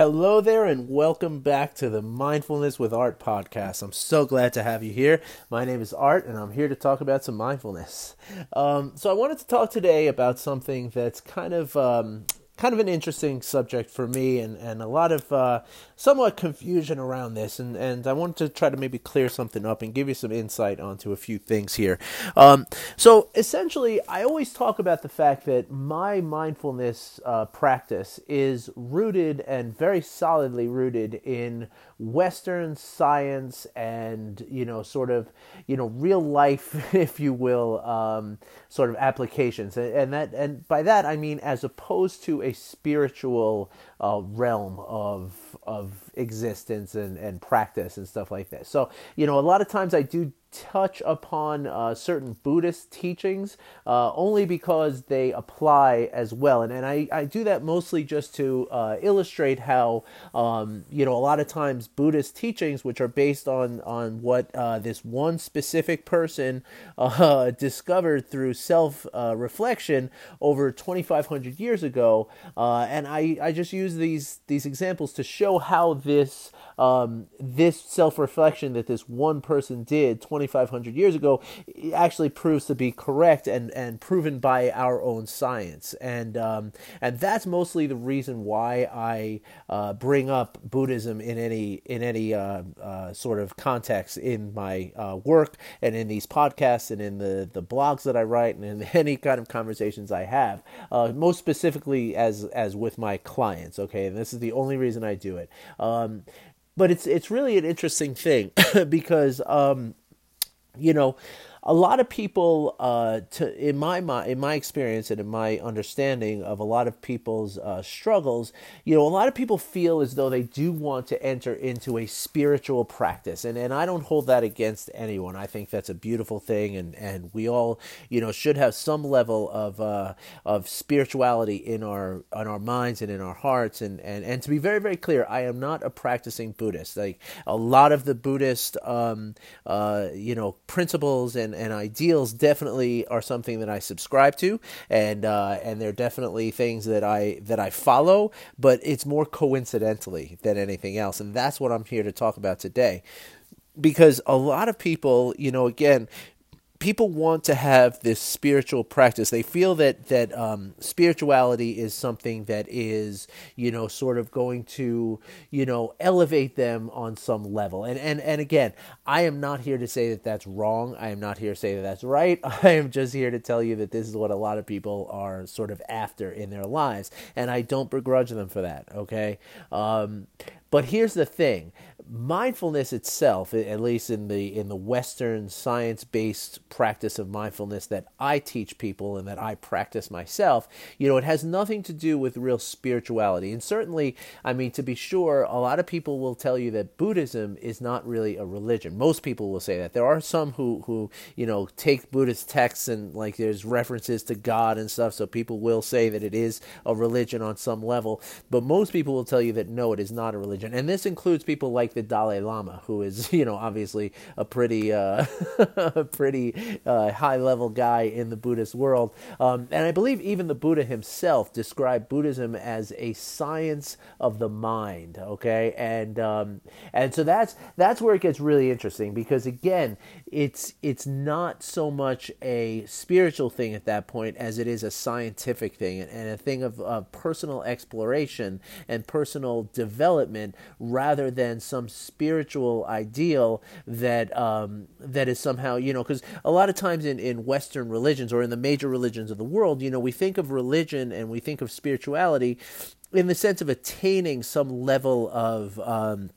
Hello there, and welcome back to the Mindfulness with Art podcast. I'm so glad to have you here. My name is Art, and I'm here to talk about some mindfulness. Um, so, I wanted to talk today about something that's kind of um, kind of an interesting subject for me and, and a lot of uh, somewhat confusion around this. And, and I wanted to try to maybe clear something up and give you some insight onto a few things here. Um, so, essentially, I always talk about the fact that my mindfulness uh, practice is rooted and very solidly rooted in Western science and, you know, sort of, you know, real life, if you will, um, sort of applications. And, and that, and by that, I mean, as opposed to a a spiritual uh, realm of of existence and, and practice and stuff like that. So, you know, a lot of times I do touch upon uh, certain Buddhist teachings uh, only because they apply as well. And, and I, I do that mostly just to uh, illustrate how, um, you know, a lot of times Buddhist teachings, which are based on, on what uh, this one specific person uh, discovered through self uh, reflection over 2,500 years ago. and I, I just use these, these examples to show how this um, this self reflection that this one person did 2,500 years ago actually proves to be correct and, and proven by our own science. And, um, and that's mostly the reason why I uh, bring up Buddhism in any, in any uh, uh, sort of context in my uh, work and in these podcasts and in the, the blogs that I write and in any kind of conversations I have. Uh, most specifically, as, as with my clients, okay? And this is the only reason I do it. Um, but it's it's really an interesting thing because um, you know a lot of people, uh, to in my in my experience and in my understanding of a lot of people's uh, struggles, you know, a lot of people feel as though they do want to enter into a spiritual practice, and and I don't hold that against anyone. I think that's a beautiful thing, and and we all, you know, should have some level of uh, of spirituality in our on our minds and in our hearts, and and and to be very very clear, I am not a practicing Buddhist. Like a lot of the Buddhist, um, uh, you know, principles and and, and ideals definitely are something that I subscribe to, and uh, and they're definitely things that I that I follow. But it's more coincidentally than anything else, and that's what I'm here to talk about today because a lot of people, you know, again, people want to have this spiritual practice. They feel that that um, spirituality is something that is, you know, sort of going to, you know, elevate them on some level. And and and again, I am not here to say that that's wrong. I am not here to say that that's right. I am just here to tell you that this is what a lot of people are sort of after in their lives, and I don't begrudge them for that. Okay. Um, but here's the thing mindfulness itself at least in the in the western science-based practice of mindfulness that I teach people and that I practice myself you know it has nothing to do with real spirituality. And certainly I mean to be sure a lot of people will tell you that Buddhism is not really a religion. Most people will say that. There are some who who you know take Buddhist texts and like there's references to God and stuff so people will say that it is a religion on some level. But most people will tell you that no it is not a religion. And this includes people like the Dalai Lama, who is you know obviously a pretty uh, pretty uh, high level guy in the Buddhist world, um, and I believe even the Buddha himself described Buddhism as a science of the mind. Okay, and um, and so that's that's where it gets really interesting because again, it's it's not so much a spiritual thing at that point as it is a scientific thing and a thing of, of personal exploration and personal development rather than some spiritual ideal that um, that is somehow you know because a lot of times in, in Western religions or in the major religions of the world you know we think of religion and we think of spirituality in the sense of attaining some level of um,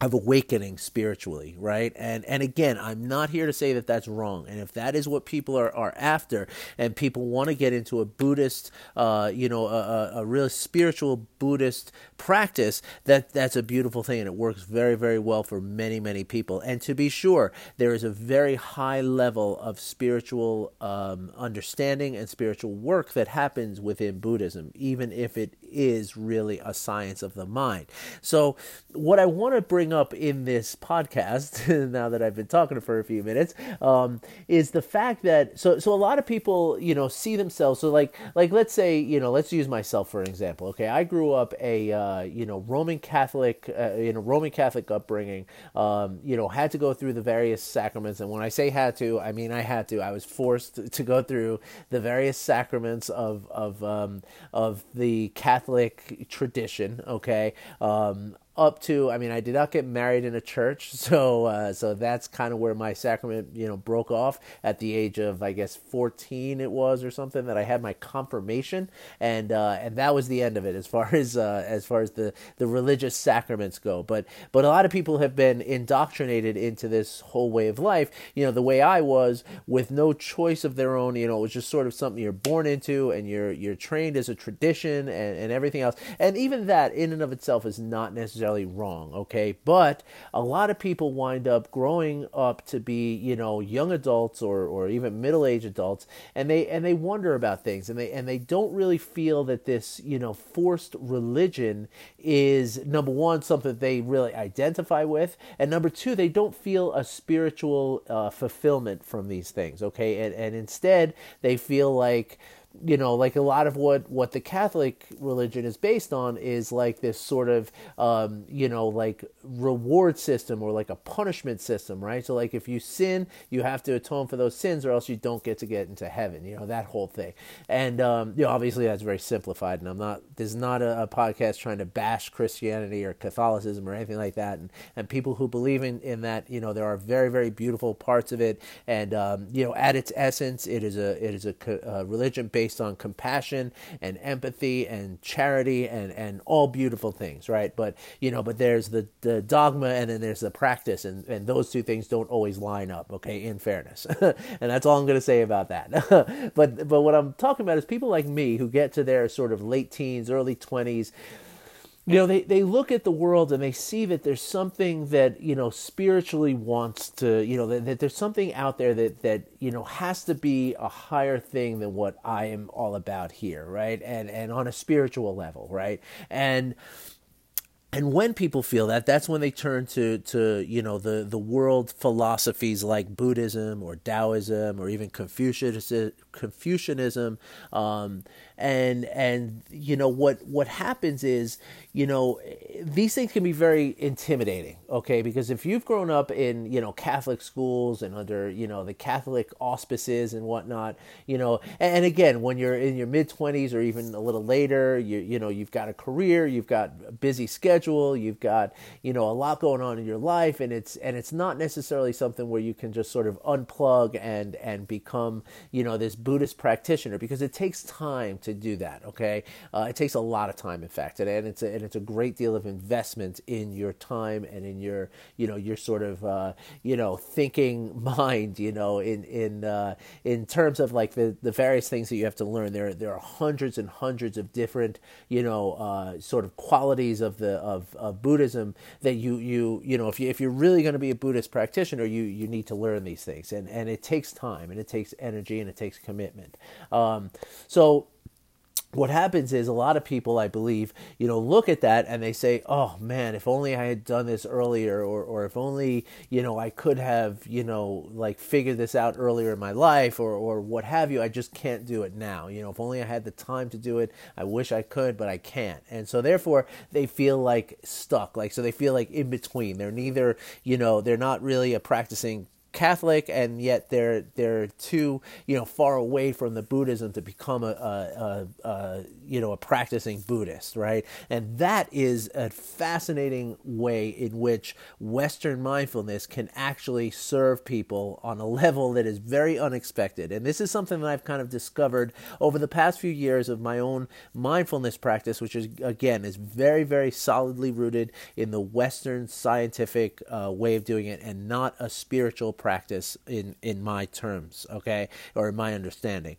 of awakening spiritually, right? And and again, I'm not here to say that that's wrong. And if that is what people are, are after, and people want to get into a Buddhist, uh, you know, a, a real spiritual Buddhist practice, that that's a beautiful thing, and it works very very well for many many people. And to be sure, there is a very high level of spiritual um, understanding and spiritual work that happens within Buddhism, even if it is really a science of the mind. So, what I want to bring bring up in this podcast now that I've been talking for a few minutes um, is the fact that so so a lot of people you know see themselves so like like let's say you know let's use myself for an example. Okay, I grew up a uh, you know Roman Catholic uh, in a Roman Catholic upbringing. Um, you know had to go through the various sacraments, and when I say had to, I mean I had to. I was forced to go through the various sacraments of of um, of the Catholic tradition. Okay, um, up to I mean I did not get married in a church so uh, so that's kind of where my sacrament you know broke off at the age of I guess 14 it was or something that I had my confirmation and uh, and that was the end of it as far as uh, as far as the the religious sacraments go. But but a lot of people have been indoctrinated into this whole way of life you know the way I was with no choice of their own you know it was just sort of something you're born into and you're you're trained as a tradition and, and everything else. And even that in and of itself is not necessarily necessarily wrong, okay? But a lot of people wind up growing up to be, you know, young adults or, or even middle-aged adults and they and they wonder about things and they and they don't really feel that this, you know, forced religion is number one something they really identify with and number two they don't feel a spiritual uh, fulfillment from these things okay and and instead they feel like you know, like a lot of what what the Catholic religion is based on is like this sort of, um, you know, like reward system or like a punishment system, right? So like if you sin, you have to atone for those sins, or else you don't get to get into heaven. You know that whole thing, and um, you know, obviously that's very simplified. And I'm not there's not a, a podcast trying to bash Christianity or Catholicism or anything like that. And and people who believe in in that, you know, there are very very beautiful parts of it, and um, you know, at its essence, it is a it is a, a religion based based on compassion and empathy and charity and, and all beautiful things, right? But you know, but there's the, the dogma and then there's the practice, and, and those two things don't always line up, okay, in fairness. and that's all I'm gonna say about that. but but what I'm talking about is people like me who get to their sort of late teens, early twenties you know they, they look at the world and they see that there's something that you know spiritually wants to you know that, that, there's something out there that that you know has to be a higher thing than what i am all about here right? And and on a spiritual level right? And and when people feel that that's when they turn to to you know the the world philosophies like buddhism or taoism or even confucianism um, and and you know what what happens is you know these things can be very intimidating okay? Because if you've grown up in you know catholic schools and under you know the catholic auspices and whatnot you know and, and again when you're in your mid 20s or even a little later you you know you've got a career you've got a busy schedule you've got you know a lot going on in your life and it's and it's not necessarily something where you can just sort of unplug and and become you know this buddhist practitioner because it takes time to do that okay? Uh, it takes a lot of time in fact and, and it's a, and it's a great deal of investment in your time and in your you know your sort of uh, you know thinking mind you know in in uh, in terms of like the the various things that you have to learn. There there are hundreds and hundreds of different you know uh, sort of qualities of the of, of Buddhism that you you you know if you if you're really going to be a Buddhist practitioner you you need to learn these things. And and it takes time and it takes energy and it takes commitment. Um, so what happens is a lot of people i believe you know look at that and they say oh man if only i had done this earlier or, or if only you know i could have you know like figured this out earlier in my life or, or what have you. I just can't do it now. You know if only i had the time to do it i wish i could but i can't. And so therefore they feel like stuck. Like so they feel like in between. They're neither you know they're not really a practicing Catholic, and yet they're they're too you know far away from the Buddhism to become a, a, a, a, you know a practicing Buddhist, right? And that is a fascinating way in which Western mindfulness can actually serve people on a level that is very unexpected. And this is something that I've kind of discovered over the past few years of my own mindfulness practice, which is again is very very solidly rooted in the Western scientific uh, way of doing it, and not a spiritual practice in in my terms, okay, or in my understanding.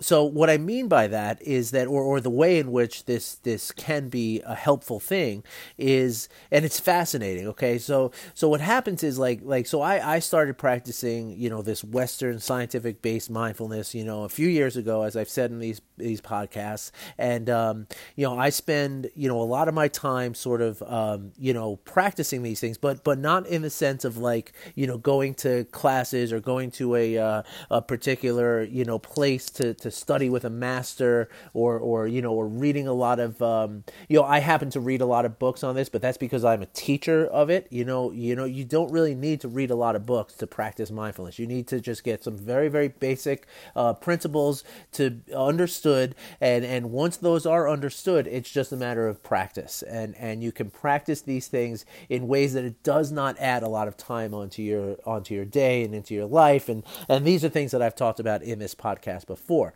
So what I mean by that is that, or, or the way in which this this can be a helpful thing is, and it's fascinating. Okay, so so what happens is like like so I I started practicing you know this Western scientific based mindfulness you know a few years ago, as I've said in these these podcasts, and um, you know I spend you know a lot of my time sort of um, you know practicing these things, but but not in the sense of like you know going to classes or going to a uh, a particular you know place to to study with a master or or you know or reading a lot of um, you know I happen to read a lot of books on this, but that's because I'm a teacher of it. You know you know you don't really need to read a lot of books to practice mindfulness. You need to just get some very very basic uh, principles to understood, and and once those are understood, it's just a matter of practice, and and you can practice these things in ways that it does not add a lot of time onto your onto your day and into your life, and and these are things that I've talked about in this podcast before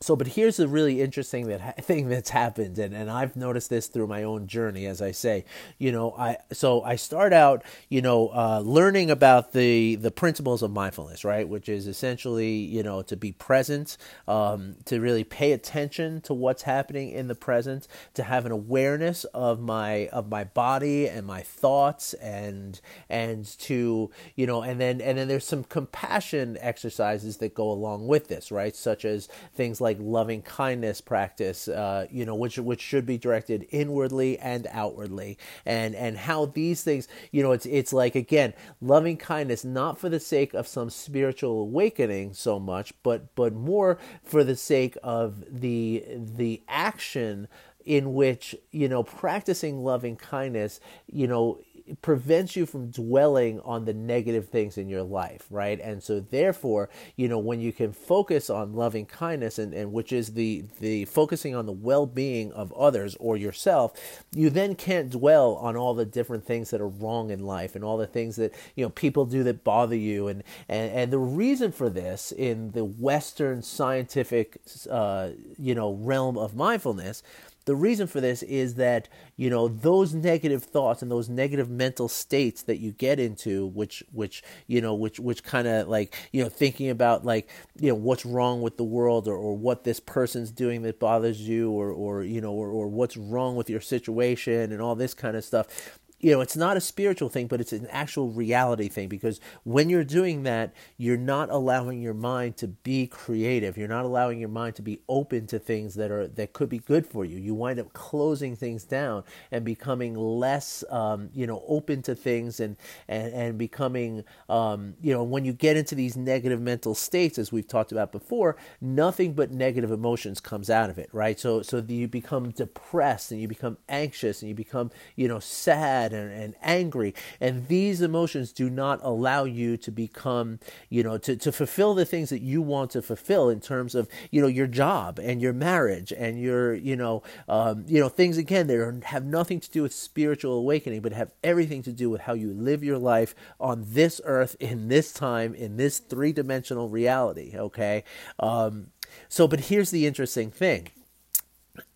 so but here's the really interesting that thing that's happened and, and i've noticed this through my own journey as i say. You know i so i start out you know uh, learning about the the principles of mindfulness right? Which is essentially you know to be present um, to really pay attention to what's happening in the present to have an awareness of my of my body and my thoughts and and to you know and then and then there's some compassion exercises that go along with this right? Such as things like like loving kindness practice, uh, you know, which which should be directed inwardly and outwardly, and and how these things, you know, it's it's like again, loving kindness not for the sake of some spiritual awakening so much, but but more for the sake of the the action in which you know practicing loving kindness you know prevents you from dwelling on the negative things in your life, right? And so therefore, you know, when you can focus on loving kindness and, and which is the the focusing on the well-being of others or yourself, you then can't dwell on all the different things that are wrong in life and all the things that, you know, people do that bother you and and, and the reason for this in the western scientific uh, you know, realm of mindfulness the reason for this is that you know those negative thoughts and those negative mental states that you get into which which you know which which kind of like you know thinking about like you know what's wrong with the world or, or what this person's doing that bothers you or or you know or, or what's wrong with your situation and all this kind of stuff you know, it's not a spiritual thing, but it's an actual reality thing because when you're doing that, you're not allowing your mind to be creative. You're not allowing your mind to be open to things that are that could be good for you. You wind up closing things down and becoming less, um, you know, open to things and and and becoming, um, you know, when you get into these negative mental states, as we've talked about before, nothing but negative emotions comes out of it, right? So so you become depressed and you become anxious and you become, you know, sad and, and angry. And these emotions do not allow you to become, you know, to, to fulfill the things that you want to fulfill in terms of, you know, your job and your marriage and your, you know, um, you know, things again that are, have nothing to do with spiritual awakening, but have everything to do with how you live your life on this earth in this time, in this three dimensional reality. Okay. Um, so, but here's the interesting thing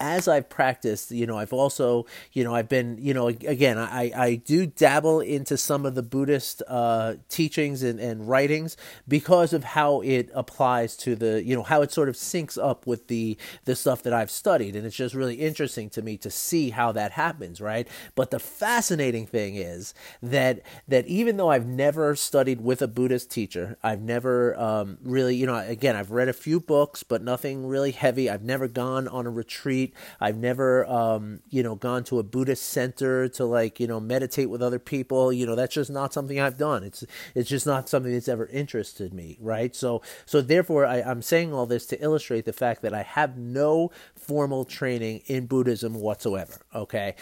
as I've practiced, you know, I've also, you know, I've been, you know, again, I, I do dabble into some of the Buddhist uh, teachings and, and writings because of how it applies to the, you know, how it sort of syncs up with the the stuff that I've studied, and it's just really interesting to me to see how that happens, right? But the fascinating thing is that that even though I've never studied with a Buddhist teacher, I've never um, really, you know, again, I've read a few books, but nothing really heavy. I've never gone on a retreat retreat. I've never, um, you know, gone to a Buddhist center to like, you know, meditate with other people. You know, that's just not something I've done. It's it's just not something that's ever interested me, right? So so therefore, I, I'm saying all this to illustrate the fact that I have no formal training in Buddhism whatsoever. Okay,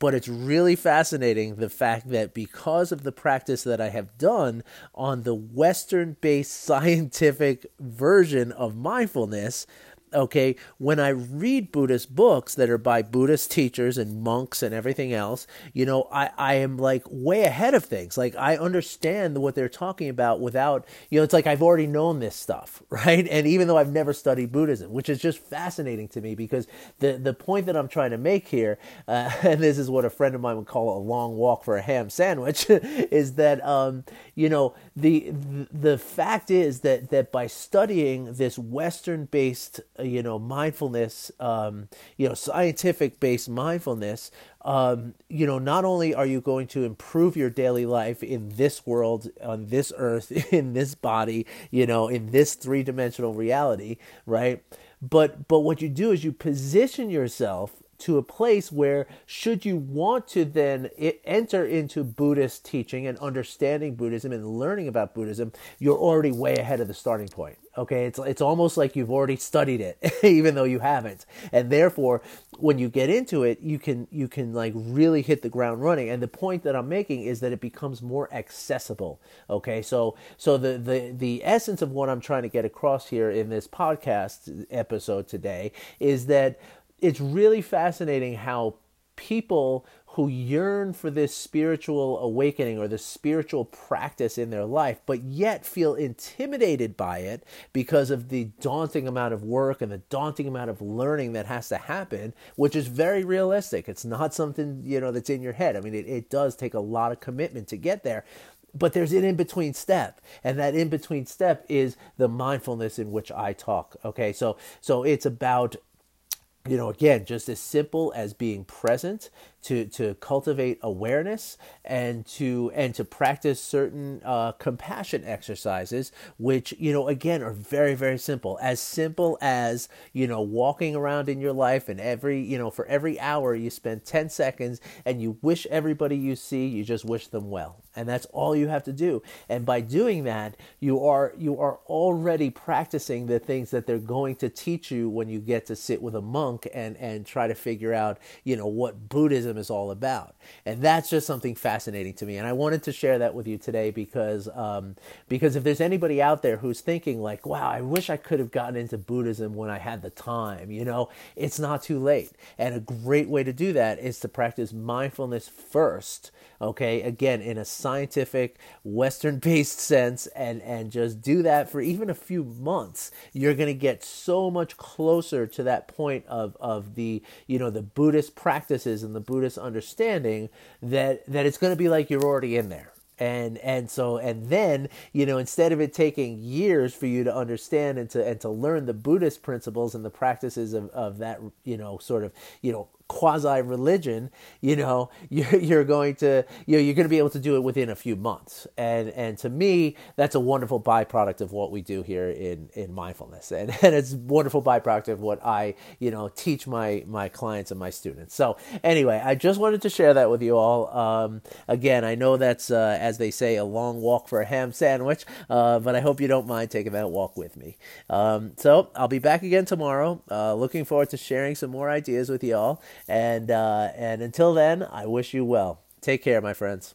but it's really fascinating the fact that because of the practice that I have done on the Western based scientific version of mindfulness, okay, when I read Buddhist books that are by Buddhist teachers and monks and everything else, you know, I, I am like way ahead of things. Like I understand what they're talking about without, you know, it's like I've already known this stuff, right? And even though I've never studied Buddhism, which is just fascinating to me because the, the point that I'm trying to make here, uh, and this is what a friend of mine would call a long walk for a ham sandwich, is that, um, you know, the, the fact is that, that by studying this Western based you know mindfulness um, you know scientific based mindfulness um, you know not only are you going to improve your daily life in this world on this earth in this body you know in this three-dimensional reality right? But but what you do is you position yourself to a place where should you want to then enter into buddhist teaching and understanding buddhism and learning about buddhism you're already way ahead of the starting point okay? It's it's almost like you've already studied it even though you haven't. And therefore when you get into it you can you can like really hit the ground running. And the point that I'm making is that it becomes more accessible okay? So so the the the essence of what I'm trying to get across here in this podcast episode today is that it's really fascinating how people who yearn for this spiritual awakening or this spiritual practice in their life, but yet feel intimidated by it because of the daunting amount of work and the daunting amount of learning that has to happen, which is very realistic. It's not something, you know, that's in your head. I mean, it, it does take a lot of commitment to get there but there's an in between step and that in between step is the mindfulness in which i talk okay so so it's about you know again just as simple as being present to to cultivate awareness and to and to practice certain uh, compassion exercises which you know again are very very simple. As simple as you know walking around in your life and every you know for every hour you spend 10 seconds and you wish everybody you see you just wish them well. And that's all you have to do. And by doing that you are you are already practicing the things that they're going to teach you when you get to sit with a monk and and try to figure out you know what buddhism is all about. And that's just something fascinating to me. And I wanted to share that with you today because, um, because if there's anybody out there who's thinking like, wow, I wish I could have gotten into Buddhism when I had the time, you know, it's not too late. And a great way to do that is to practice mindfulness first okay again in a scientific western based sense and and just do that for even a few months you're going to get so much closer to that point of of the you know the buddhist practices and the buddhist understanding that that it's going to be like you're already in there. And and so and then you know instead of it taking years for you to understand and to and to learn the buddhist principles and the practices of, of that you know sort of you know quasi religion, you know, you're, you're going to, you know, you're going to be able to do it within a few months. And, and to me, that's a wonderful byproduct of what we do here in, in mindfulness. And, and it's wonderful byproduct of what I, you know, teach my, my clients and my students. So anyway, I just wanted to share that with you all. Um, again, I know that's, uh, as they say, a long walk for a ham sandwich, uh, but I hope you don't mind taking that walk with me. Um, so I'll be back again tomorrow. Uh, looking forward to sharing some more ideas with you all. And uh, and until then, I wish you well. Take care, my friends.